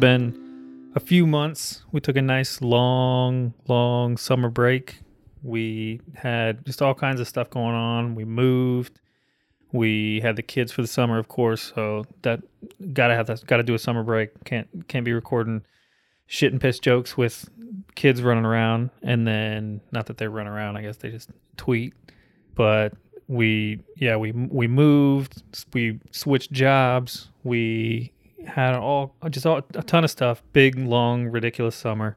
been a few months. We took a nice, long, long summer break. We had just all kinds of stuff going on. We moved. We had the kids for the summer, of course. So that gotta have that. Gotta do a summer break. Can't can't be recording shit and piss jokes with kids running around. And then not that they run around. I guess they just tweet. But we yeah we we moved. We switched jobs. We had all just all, a ton of stuff. Big, long, ridiculous summer.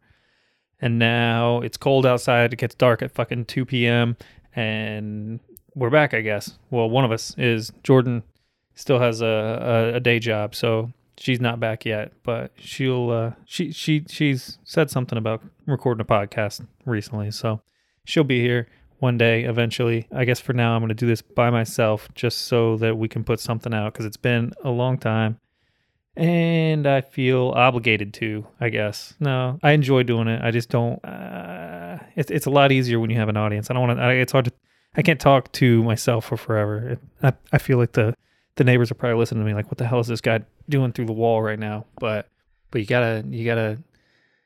And now it's cold outside. It gets dark at fucking 2 p.m. And we're back, I guess. Well, one of us is Jordan. Still has a, a, a day job, so she's not back yet. But she'll uh, she she she's said something about recording a podcast recently, so she'll be here one day eventually. I guess for now I'm going to do this by myself, just so that we can put something out because it's been a long time and I feel obligated to. I guess no, I enjoy doing it. I just don't. Uh, it's it's a lot easier when you have an audience. I don't want to. It's hard to. I can't talk to myself for forever. It, I I feel like the the neighbors are probably listening to me like, what the hell is this guy doing through the wall right now? But but you gotta you gotta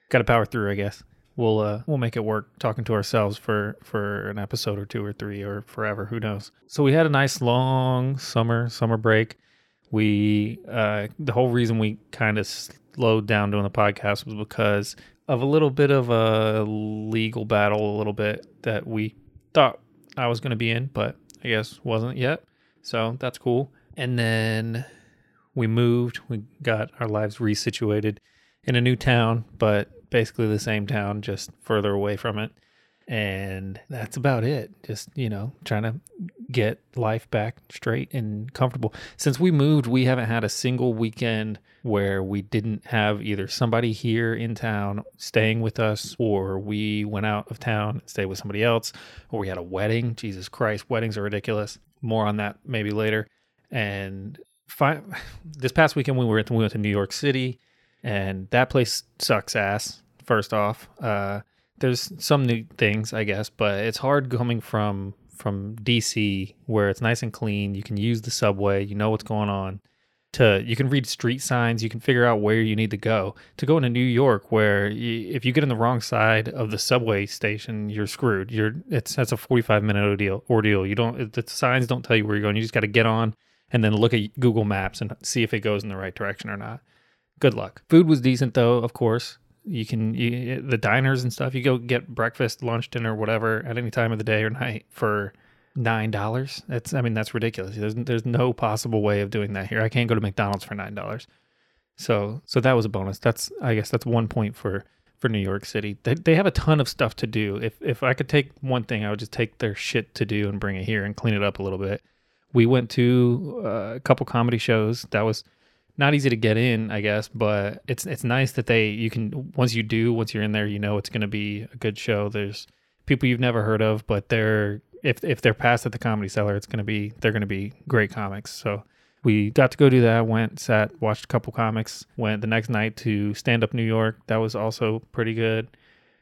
gotta power through. I guess we'll uh we'll make it work talking to ourselves for for an episode or two or three or forever. Who knows? So we had a nice long summer summer break we uh, the whole reason we kind of slowed down doing the podcast was because of a little bit of a legal battle, a little bit that we thought I was going to be in, but I guess wasn't yet. So that's cool. And then we moved. We got our lives resituated in a new town, but basically the same town, just further away from it and that's about it. Just you know trying to get life back straight and comfortable. Since we moved we haven't had a single weekend where we didn't have either somebody here in town staying with us or we went out of town and stayed with somebody else or we had a wedding. Jesus christ weddings are ridiculous. More on that maybe later. And fi- this past weekend we were at we went to new york city and that place sucks ass first off. Uh there's some new things, I guess, but it's hard coming from from DC where it's nice and clean. You can use the subway, you know what's going on. To you can read street signs, you can figure out where you need to go. To go into New York, where you, if you get in the wrong side of the subway station, you're screwed. You're it's that's a 45 minute ordeal. Ordeal. You don't the signs don't tell you where you're going. You just got to get on and then look at Google Maps and see if it goes in the right direction or not. Good luck. Food was decent though, of course you can you, the diners and stuff you go get breakfast lunch dinner whatever at any time of the day or night for nine dollars. That's i mean that's ridiculous. There's, there's no possible way of doing that here. I can't go to mcdonald's for nine dollars. So so that was a bonus. That's i guess that's one point for for new york city. They, they have a ton of stuff to do. If if i could take one thing i would just take their shit to do and bring it here and clean it up a little bit. We went to uh, a couple comedy shows. That was not easy to get in, I guess, but it's it's nice that they you can once you do once you're in there, you know it's going to be a good show. There's people you've never heard of, but they're if if they're passed at the Comedy Cellar, it's going to be they're going to be great comics. So we got to go do that. Went, sat, watched a couple comics. Went the next night to Stand Up New York. That was also pretty good.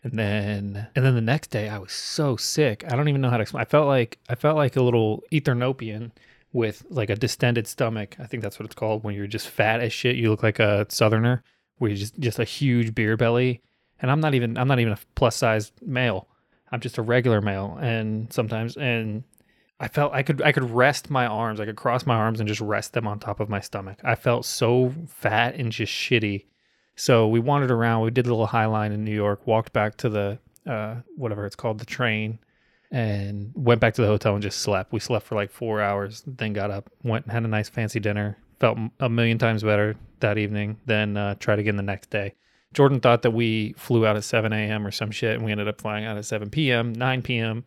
And then and then the next day, I was so sick. I don't even know how to explain. I felt like I felt like a little Ethiopian with like a distended stomach. I think that's what it's called when you're just fat as shit. You look like a southerner where you just just a huge beer belly. And I'm not even I'm not even a plus size male. I'm just a regular male and sometimes and I felt I could I could rest my arms. I could cross my arms and just rest them on top of my stomach. I felt so fat and just shitty. So we wandered around. We did a little high line in New York. Walked back to the uh, whatever it's called, the train, and went back to the hotel and just slept. We slept for like four hours, then got up, went and had a nice fancy dinner. Felt a million times better that evening. Then uh, tried again the next day. Jordan thought that we flew out at 7 a.m. or some shit, and we ended up flying out at 7 p.m., 9 p.m.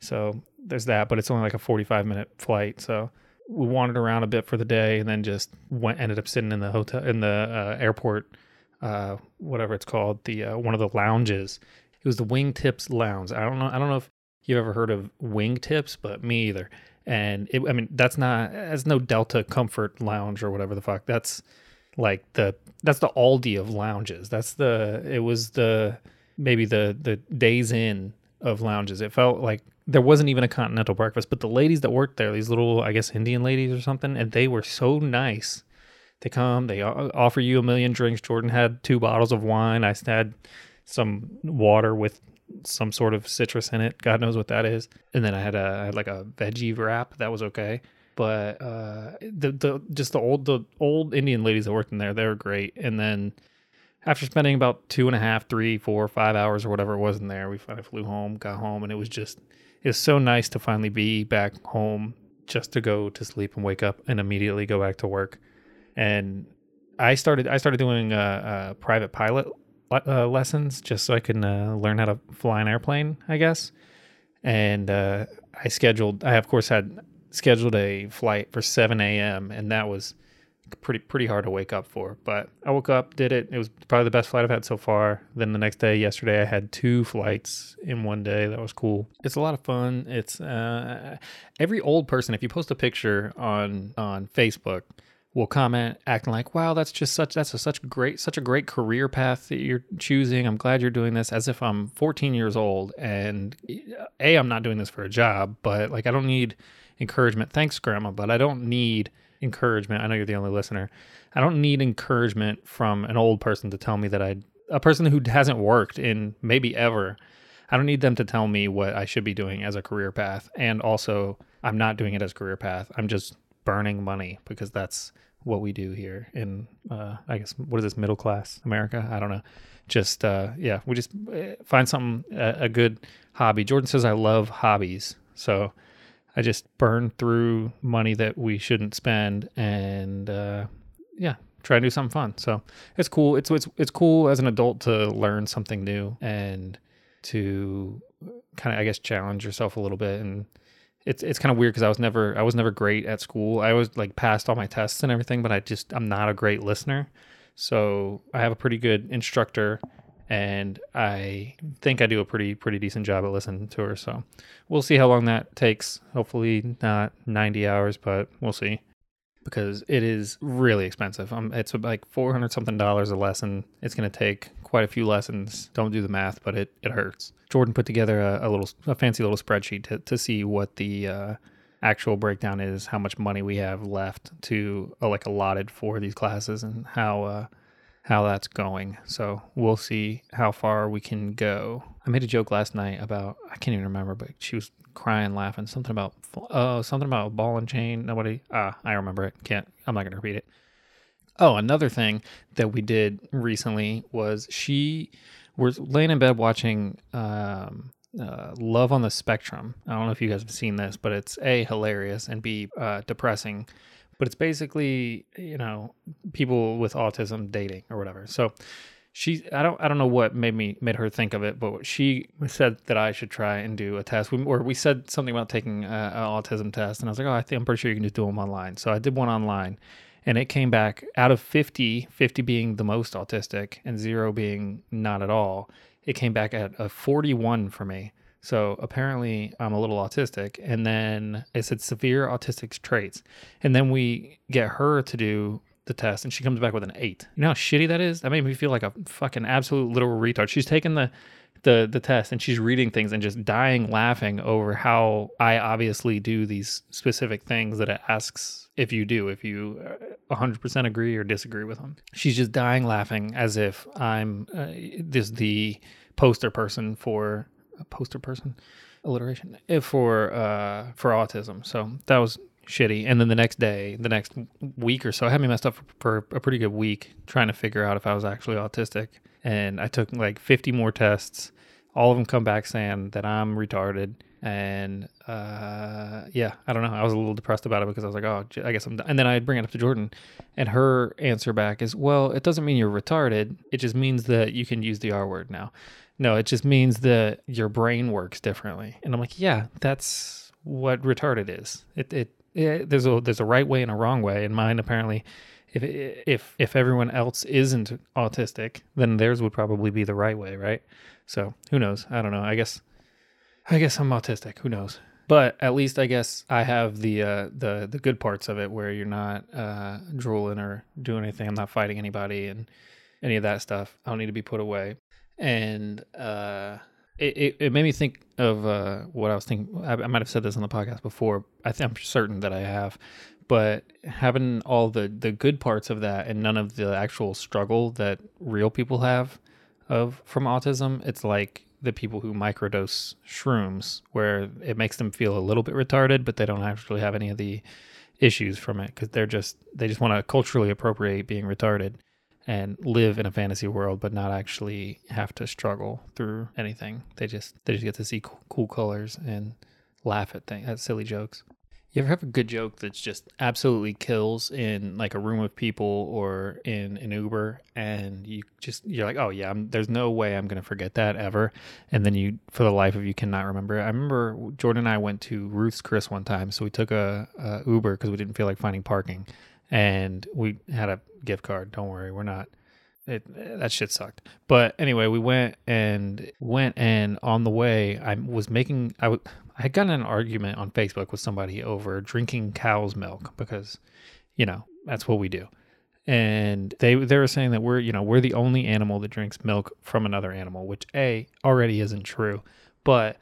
So there's that, but it's only like a 45 minute flight. So we wandered around a bit for the day, and then just went ended up sitting in the hotel in the uh, airport, uh, whatever it's called, the uh, one of the lounges. It was the Wingtips Lounge. I don't know. I don't know if you've ever heard of wingtips, but me either. And it, I mean, that's not, that's no Delta Comfort Lounge or whatever the fuck. That's like the that's the Aldi of lounges. That's the it was the maybe the the Days Inn of lounges. It felt like there wasn't even a continental breakfast, but the ladies that worked there, these little I guess Indian ladies or something, and they were so nice. They come, they offer you a million drinks. Jordan had two bottles of wine. I had some water with some sort of citrus in it. God knows what that is. And then I had a I had like a veggie wrap that was okay. But uh, the the just the old the old Indian ladies that worked in there, they were great. And then after spending about two and a half, three, four, five hours or whatever it was in there, we finally flew home, got home, and it was just it was so nice to finally be back home just to go to sleep and wake up and immediately go back to work. And I started I started doing a, uh, private pilot uh, lessons just so I can uh, learn how to fly an airplane, I guess. And uh, I scheduled. I of course had scheduled a flight for 7 a.m. and that was pretty pretty hard to wake up for. But I woke up, did it. It was probably the best flight I've had so far. Then the next day, yesterday, I had two flights in one day. That was cool. It's a lot of fun. It's uh, every old person. If you post a picture on on Facebook, will comment acting like, "Wow, that's just such that's a such great such a great career path that you're choosing. I'm glad you're doing this." As if I'm 14 years old and eh, a I'm not doing this for a job, but like I don't need encouragement. Thanks, grandma, but I don't need encouragement. I know you're the only listener. I don't need encouragement from an old person to tell me that I a person who hasn't worked in maybe ever. I don't need them to tell me what I should be doing as a career path. And also, I'm not doing it as career path. I'm just burning money because that's what we do here in uh, I guess what is this middle class America? I don't know. Just uh, yeah, we just uh, find something a, a good hobby. Jordan says I love hobbies, so I just burn through money that we shouldn't spend, and uh, yeah, try and do something fun. So it's cool. It's it's it's cool as an adult to learn something new and to kind of I guess challenge yourself a little bit and it's it's kind of weird because I was never I was never great at school. I was like passed all my tests and everything, but I just I'm not a great listener. So I have a pretty good instructor, and I think I do a pretty pretty decent job at listening to her. So we'll see how long that takes. Hopefully not 90 hours, but we'll see because it is really expensive. Um, it's like 400 something dollars a lesson. It's going to take quite a few lessons. Don't do the math, but it, it hurts. Jordan put together a, a little, a fancy little spreadsheet to, to see what the uh, actual breakdown is, how much money we have left to uh, like allotted for these classes and how, uh, how that's going. So we'll see how far we can go. I made a joke last night about I can't even remember, but she was crying, laughing, something about oh something about ball and chain. Nobody ah I remember it. Can't I'm not gonna repeat it. Oh, another thing that we did recently was she was laying in bed watching um, uh, Love on the Spectrum. I don't know if you guys have seen this, but it's a hilarious and b uh, depressing. But it's basically you know people with autism dating or whatever. So she i don't i don't know what made me made her think of it but she said that i should try and do a test. We, or we said something about taking a, an autism test and i was like oh i think i'm pretty sure you can just do them online. So i did one online and it came back out of 50 50 being the most autistic and zero being not at all it came back at a 41 for me so apparently I'm a little autistic. And then it said severe autistic traits. And then we get her to do the test and she comes back with an eight. You know how shitty that is? That made me feel like a fucking absolute literal retard. She's taking the the the test and she's reading things and just dying laughing over how I obviously do these specific things that it asks if you do, if you 100% uh, agree or disagree with them. She's just dying laughing as if I'm uh, this the poster person for a poster person alliteration for uh for autism. So that was shitty. And then the next day, the next week or so, I had me messed up for a pretty good week trying to figure out if I was actually autistic. And I took like 50 more tests. All of them come back saying that I'm retarded. And uh, yeah, I don't know. I was a little depressed about it because I was like, oh, I guess I'm. Done. And then I'd bring it up to Jordan, and her answer back is, well, it doesn't mean you're retarded. It just means that you can use the R word now. No, it just means that your brain works differently. And I'm like, yeah, that's what retarded is. It, it, it there's a there's a right way and a wrong way. And mine apparently, if if if everyone else isn't autistic, then theirs would probably be the right way, right? So who knows? I don't know. I guess I guess I'm autistic. Who knows? But at least I guess I have the uh, the the good parts of it where you're not uh, drooling or doing anything. I'm not fighting anybody and any of that stuff. I don't need to be put away. And uh, it, it, it made me think of uh, what I was thinking. I, I might have said this on the podcast before. I think I'm certain that I have. But having all the the good parts of that and none of the actual struggle that real people have of from autism, it's like the people who microdose shrooms, where it makes them feel a little bit retarded, but they don't actually have any of the issues from it because they're just they just want to culturally appropriate being retarded and live in a fantasy world, but not actually have to struggle through anything. They just they just get to see cool, cool colors and laugh at things, at silly jokes. You ever have a good joke that's just absolutely kills in like a room of people or in an Uber, and you just you're like, oh yeah, I'm, there's no way I'm gonna forget that ever, and then you for the life of you cannot remember. I remember Jordan and I went to Ruth's Chris one time, so we took a, a Uber because we didn't feel like finding parking, and we had a gift card. Don't worry, we're not it that shit sucked. But anyway, we went and went and on the way I was making I w- I gotten an argument on Facebook with somebody over drinking cow's milk because you know, that's what we do. And they they were saying that we're, you know, we're the only animal that drinks milk from another animal, which A already isn't true. But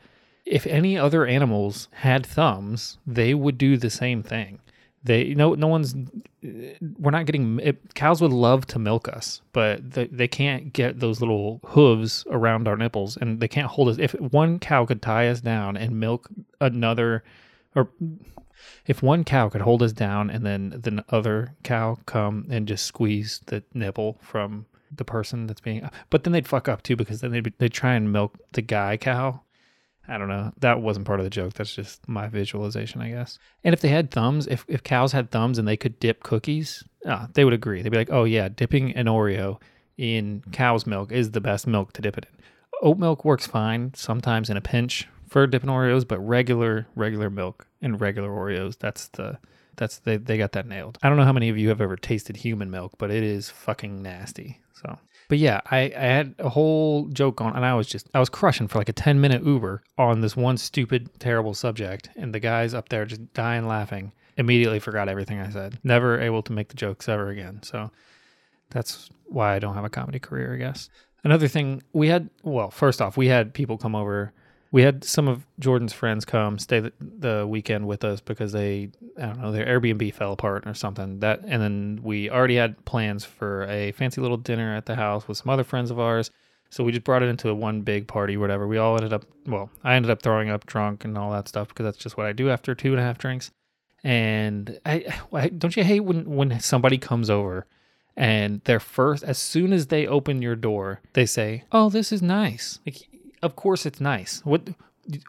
if any other animals had thumbs, they would do the same thing. They no no one's we're not getting it, cows would love to milk us, but they, they can't get those little hooves around our nipples, and they can't hold us. If one cow could tie us down and milk another, or if one cow could hold us down and then the other cow come and just squeeze the nipple from the person that's being, but then they'd fuck up too because then they'd, they'd try and milk the guy cow I don't know. That wasn't part of the joke. That's just my visualization, I guess. And if they had thumbs, if, if cows had thumbs and they could dip cookies, uh, they would agree. They'd be like, oh, yeah, dipping an Oreo in cow's milk is the best milk to dip it in. Oat milk works fine sometimes in a pinch for dipping Oreos, but regular, regular milk and regular Oreos, that's the. That's they, they got that nailed. I don't know how many of you have ever tasted human milk, but it is fucking nasty. So but yeah, I, I had a whole joke on, and I was just I was crushing for like a ten minute Uber on this one stupid, terrible subject, and the guys up there just dying laughing. Immediately forgot everything I said. Never able to make the jokes ever again. So that's why I don't have a comedy career, I guess. Another thing we had, well, first off, we had people come over we had some of Jordan's friends come stay the, the, weekend with us because they I don't know their Airbnb fell apart or something. That and then we already had plans for a fancy little dinner at the house with some other friends of ours. So we just brought it into one big party whatever. We all ended up well I ended up throwing up drunk and all that stuff because that's just what I do after two and a half drinks. And I, I don't you hate when when somebody comes over and their first as soon as they open your door they say oh this is nice. Like of course it's nice. What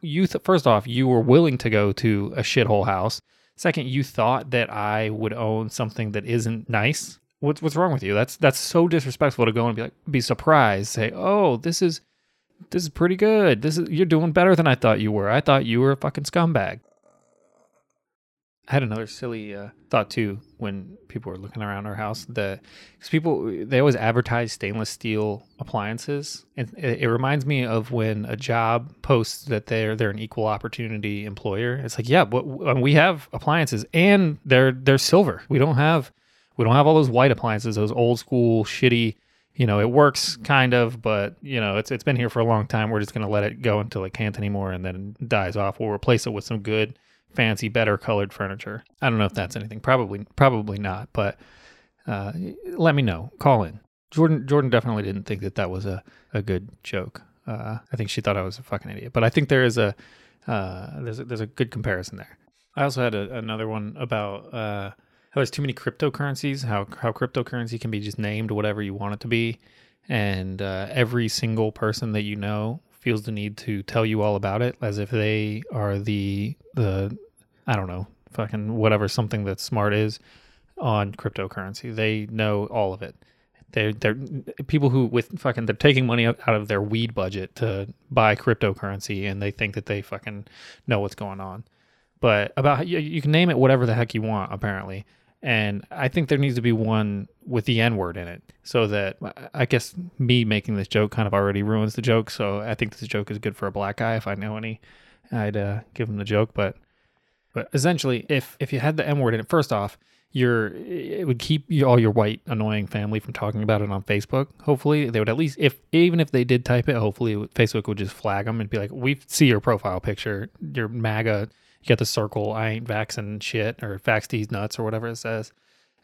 you th- first off, you were willing to go to a shithole house. Second, you thought that I would own something that isn't nice. What's what's wrong with you? That's that's so disrespectful to go and be like be surprised, say, "Oh, this is this is pretty good. This is you're doing better than I thought you were. I thought you were a fucking scumbag." I had another silly uh, thought too when people were looking around our house. The because people they always advertise stainless steel appliances, and it, it, reminds me of when a job posts that they're they're an equal opportunity employer. It's like, yeah, but we have appliances and they're they're silver. We don't have we don't have all those white appliances, those old school shitty. You know, it works kind of, but you know, it's it's been here for a long time. We're just gonna let it go until it can't anymore, and then dies off. We'll replace it with some good fancy, better colored furniture. I don't know if that's anything. Probably, probably not. But uh, let me know. Call in. Jordan, Jordan definitely didn't think that that was a, a good joke. Uh, I think she thought I was a fucking idiot. But I think there is a uh, there's a, there's a good comparison there. I also had a, another one about uh, how there's too many cryptocurrencies. How how cryptocurrency can be just named whatever you want it to be, and uh, every single person that you know feels the need to tell you all about it as if they are the the I don't know, fucking whatever something that smart is on cryptocurrency. They know all of it. They're they're people who with fucking they're taking money out of their weed budget to buy cryptocurrency, and they think that they fucking know what's going on. But about you, you can name it whatever the heck you want, apparently. And I think there needs to be one with the N word in it, so that I guess me making this joke kind of already ruins the joke. So I think this joke is good for a black guy if I know any I'd uh, give him the joke. But but essentially, if if you had the M word in it, first off, you're it would keep you, all your white annoying family from talking about it on Facebook. Hopefully, they would at least if even if they did type it, hopefully Facebook would just flag them and be like, "We see your profile picture, your MAGA, you got the circle, I ain't vaxxing shit or vax these nuts or whatever it says,"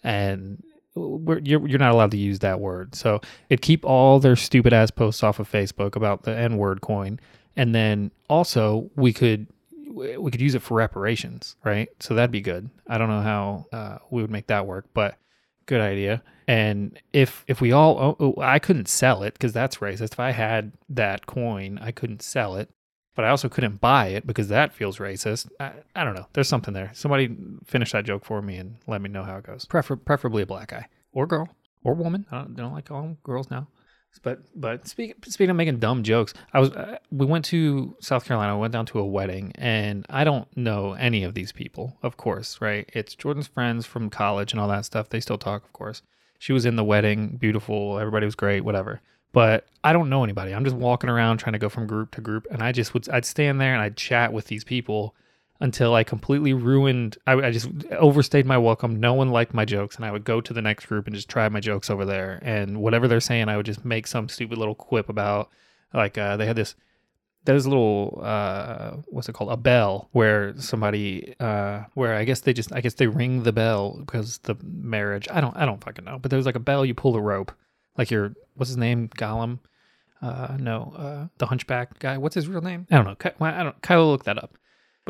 and you're you're not allowed to use that word. So it'd keep all their stupid ass posts off of Facebook about the N word coin, and then also we could we could use it for reparations, right? So that'd be good. I don't know how uh, we would make that work, but good idea. And if if we all, oh, oh, I couldn't sell it because that's racist. If I had that coin, I couldn't sell it, but I also couldn't buy it because that feels racist. I, I don't know. There's something there. Somebody finish that joke for me and let me know how it goes. Prefer, preferably a black guy or girl or woman. I don't, I don't like calling girls now. But but speaking speaking of making dumb jokes, I was uh, we went to South Carolina. Went down to a wedding, and I don't know any of these people. Of course, right? It's Jordan's friends from college and all that stuff. They still talk, of course. She was in the wedding, beautiful. Everybody was great, whatever. But I don't know anybody. I'm just walking around trying to go from group to group, and I just would I'd stand there and I'd chat with these people until I completely ruined. I, I just overstayed my welcome. No one liked my jokes, and I would go to the next group and just try my jokes over there. And whatever they're saying, I would just make some stupid little quip about. Like uh, they had this. There's a little uh, what's it called? A bell where somebody uh, where I guess they just I guess they ring the bell because the marriage. I don't I don't fucking know. But there's like a bell you pull the rope, like your what's his name Gollum. Uh, no, uh, the Hunchback guy. What's his real name? I don't know. Ky- I don't. Kyle look that up.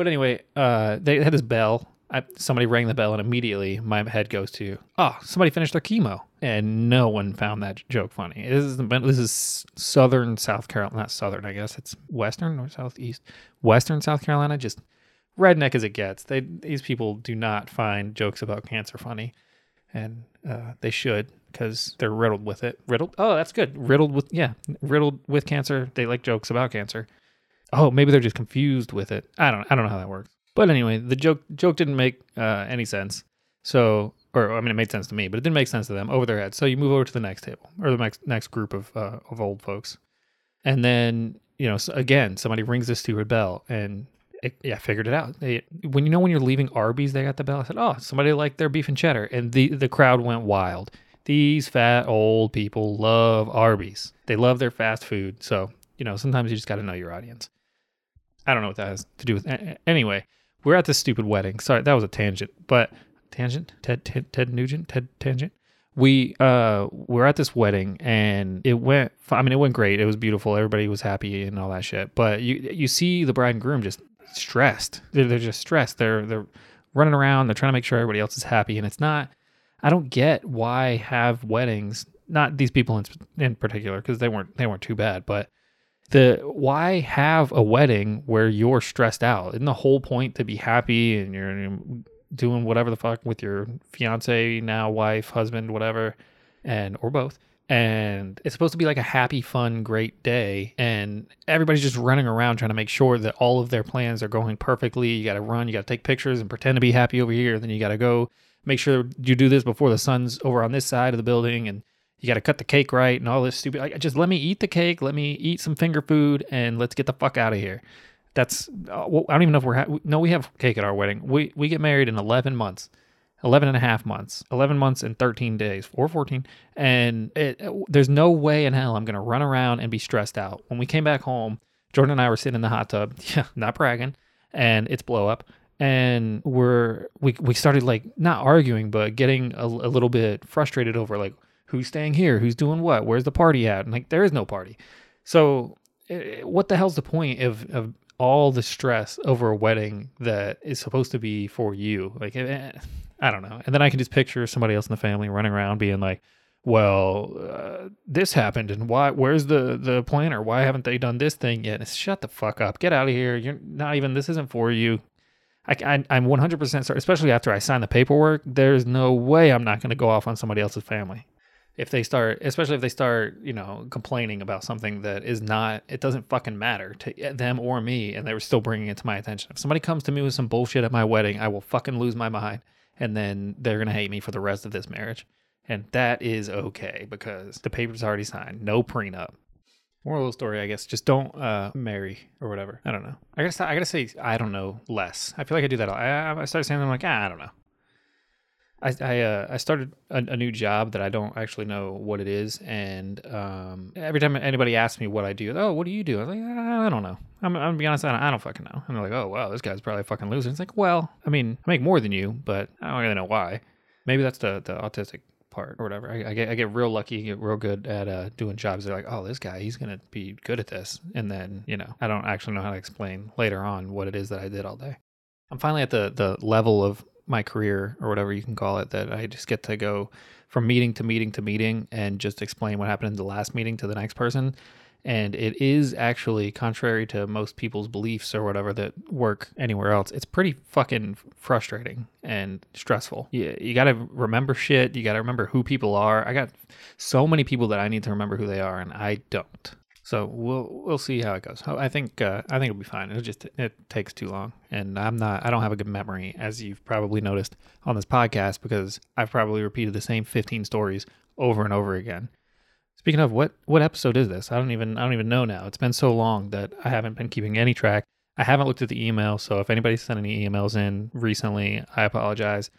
But anyway, uh, they had this bell. I, somebody rang the bell, and immediately my head goes to, oh, somebody finished their chemo, and no one found that joke funny. This is this is southern South Carolina, not southern, I guess it's western or southeast, western South Carolina, just redneck as it gets. They these people do not find jokes about cancer funny, and uh, they should because they're riddled with it. Riddled? Oh, that's good. Riddled with yeah, riddled with cancer. They like jokes about cancer. Oh, maybe they're just confused with it. I don't I don't know how that works. But anyway, the joke joke didn't make uh, any sense. So, or I mean, it made sense to me, but it didn't make sense to them over their heads. So you move over to the next table or the next next group of uh, of old folks, and then you know again somebody rings the stupid bell, and it, yeah, I figured it out. They, when you know when you're leaving Arby's, they got the bell. I said, oh, somebody liked their beef and cheddar, and the the crowd went wild. These fat old people love Arby's. They love their fast food. So you know sometimes you just got to know your audience. I don't know what that has to do with. Anyway, we're at this stupid wedding. Sorry, that was a tangent, but tangent. Ted Ted, Ted Nugent. Ted Tangent. We uh we're at this wedding and it went. I mean, it went great. It was beautiful. Everybody was happy and all that shit. But you you see the bride and groom just stressed. They're, they're just stressed. They're they're running around. They're trying to make sure everybody else is happy, and it's not. I don't get why have weddings. Not these people in, in particular, because they weren't they weren't too bad, but the why have a wedding where you're stressed out? Isn't the whole point to be happy and you're doing whatever the fuck with your fiance, now wife, husband, whatever, and or both? And it's supposed to be like a happy, fun, great day, and everybody's just running around trying to make sure that all of their plans are going perfectly. You got to run, you got to take pictures and pretend to be happy over here. Then you got to go make sure you do this before the sun's over on this side of the building, and you got to cut the cake right and all this stupid. Like, just let me eat the cake, let me eat some finger food, and let's get the fuck out of here. That's uh, well, I don't even know if we're ha- no, we have cake at our wedding. We we get married in 11 months. 11 and a half months 11 months and 13 days or 14 and it, there's no way in hell i'm going to run around and be stressed out when we came back home jordan and i were sitting in the hot tub yeah not bragging and it's blow up and we're we, we started like not arguing but getting a, a little bit frustrated over like who's staying here? Who's doing what? Where's the party at? And like there is no party. So eh, what the hell's the point of, of all the stress over a wedding that is supposed to be for you? Like eh, i don't know. And then i can just picture somebody else in the family running around being like well uh, this happened and why where's the the planner? Why haven't they done this thing yet? Shut the fuck up. Get out of here. You're not even this isn't for you. I, I, I'm 100% certain, especially after I sign the paperwork, there's no way I'm not going to go off on somebody else's family. If they start, especially if they start, you know, complaining about something that is not, it doesn't fucking matter to them or me, and they were still bringing it to my attention. If somebody comes to me with some bullshit at my wedding, I will fucking lose my mind, and then they're to hate me for the rest of this marriage. And that is okay because the paper's already signed. No prenup. Moral of story, I guess, just don't uh, marry or whatever. I don't know. I gotta, I gotta say, I don't know less. I feel like I do that. I, I started saying, I'm like, ah, I don't know. I I, uh, I started a, a, new job that I don't actually know what it is, and um, every time anybody asks me what I do, oh, what do you do? I'm like, I don't know. I'm, I'm gonna be honest, I don't, I don't fucking know. And they're like, oh wow, this guy's probably a fucking loser. It's like, well, I mean, I make more than you, but I don't really know why. Maybe that's the the autistic part or whatever. I, I, get I get real lucky, get real good at uh, doing jobs. They're like, oh, this guy, he's gonna be good at this, and then you know, I don't actually know how to explain later on what it is that I did all day. I'm finally at the the level of my career or whatever you can call it that I just get to go from meeting to meeting to meeting and just explain what happened in the last meeting to the next person. And it is actually contrary to most people's beliefs or whatever that work anywhere else. It's pretty fucking frustrating and stressful. You, you got to remember shit. You got to remember who people are. I got so many people that i need to remember who they are and i don't so we'll we'll see how it goes. I think uh, I think it'll be fine. It just it takes too long, and I'm not. I don't have a good memory, as you've probably noticed on this podcast, because I've probably repeated the same 15 stories over and over again. Speaking of what what episode is this? I don't even I don't even know now. It's been so long that I haven't been keeping any track. I haven't looked at the email, so if anybody sent any emails in recently, I apologize.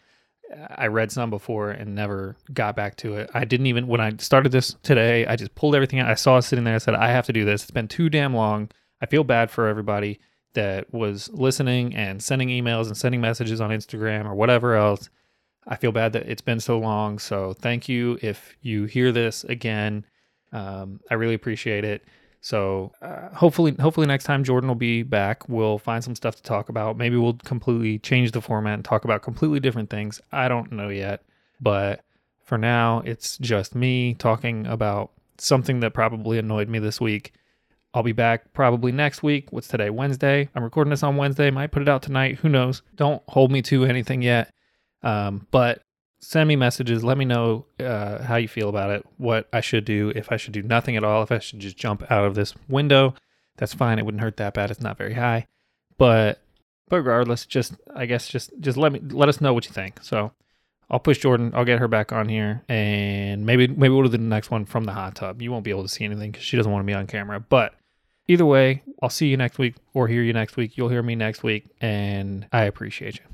I read some before and never got back to it. I didn't even when I started this today, I just pulled everything out. I saw it sitting there. I said, I have to do this. It's been too damn long. I feel bad for everybody that was listening and sending emails and sending messages on Instagram or whatever else. I feel bad that it's been so long. So thank you if you hear this again. Um, I really appreciate it. So uh, hopefully, hopefully next time Jordan will be back, we'll find some stuff to talk about. Maybe we'll completely change the format and talk about completely different things. I don't know yet, but for now, it's just me talking about something that probably annoyed me this week. I'll be back probably next week. What's today? Wednesday. I'm recording this on Wednesday. Might put it out tonight. Who knows? Don't hold me to anything yet. Um, but send me messages. Let me know uh, how you feel about it, what I should do, if I should do nothing at all, if I should just jump out of this window. That's fine. It wouldn't hurt that bad. It's not very high, but but regardless, just I guess just just let me let us know what you think. So I'll push Jordan. I'll get her back on here, and maybe maybe we'll do the next one from the hot tub. You won't be able to see anything because she doesn't want to be on camera. But either way, I'll see you next week or hear you next week. You'll hear me next week, and I appreciate you.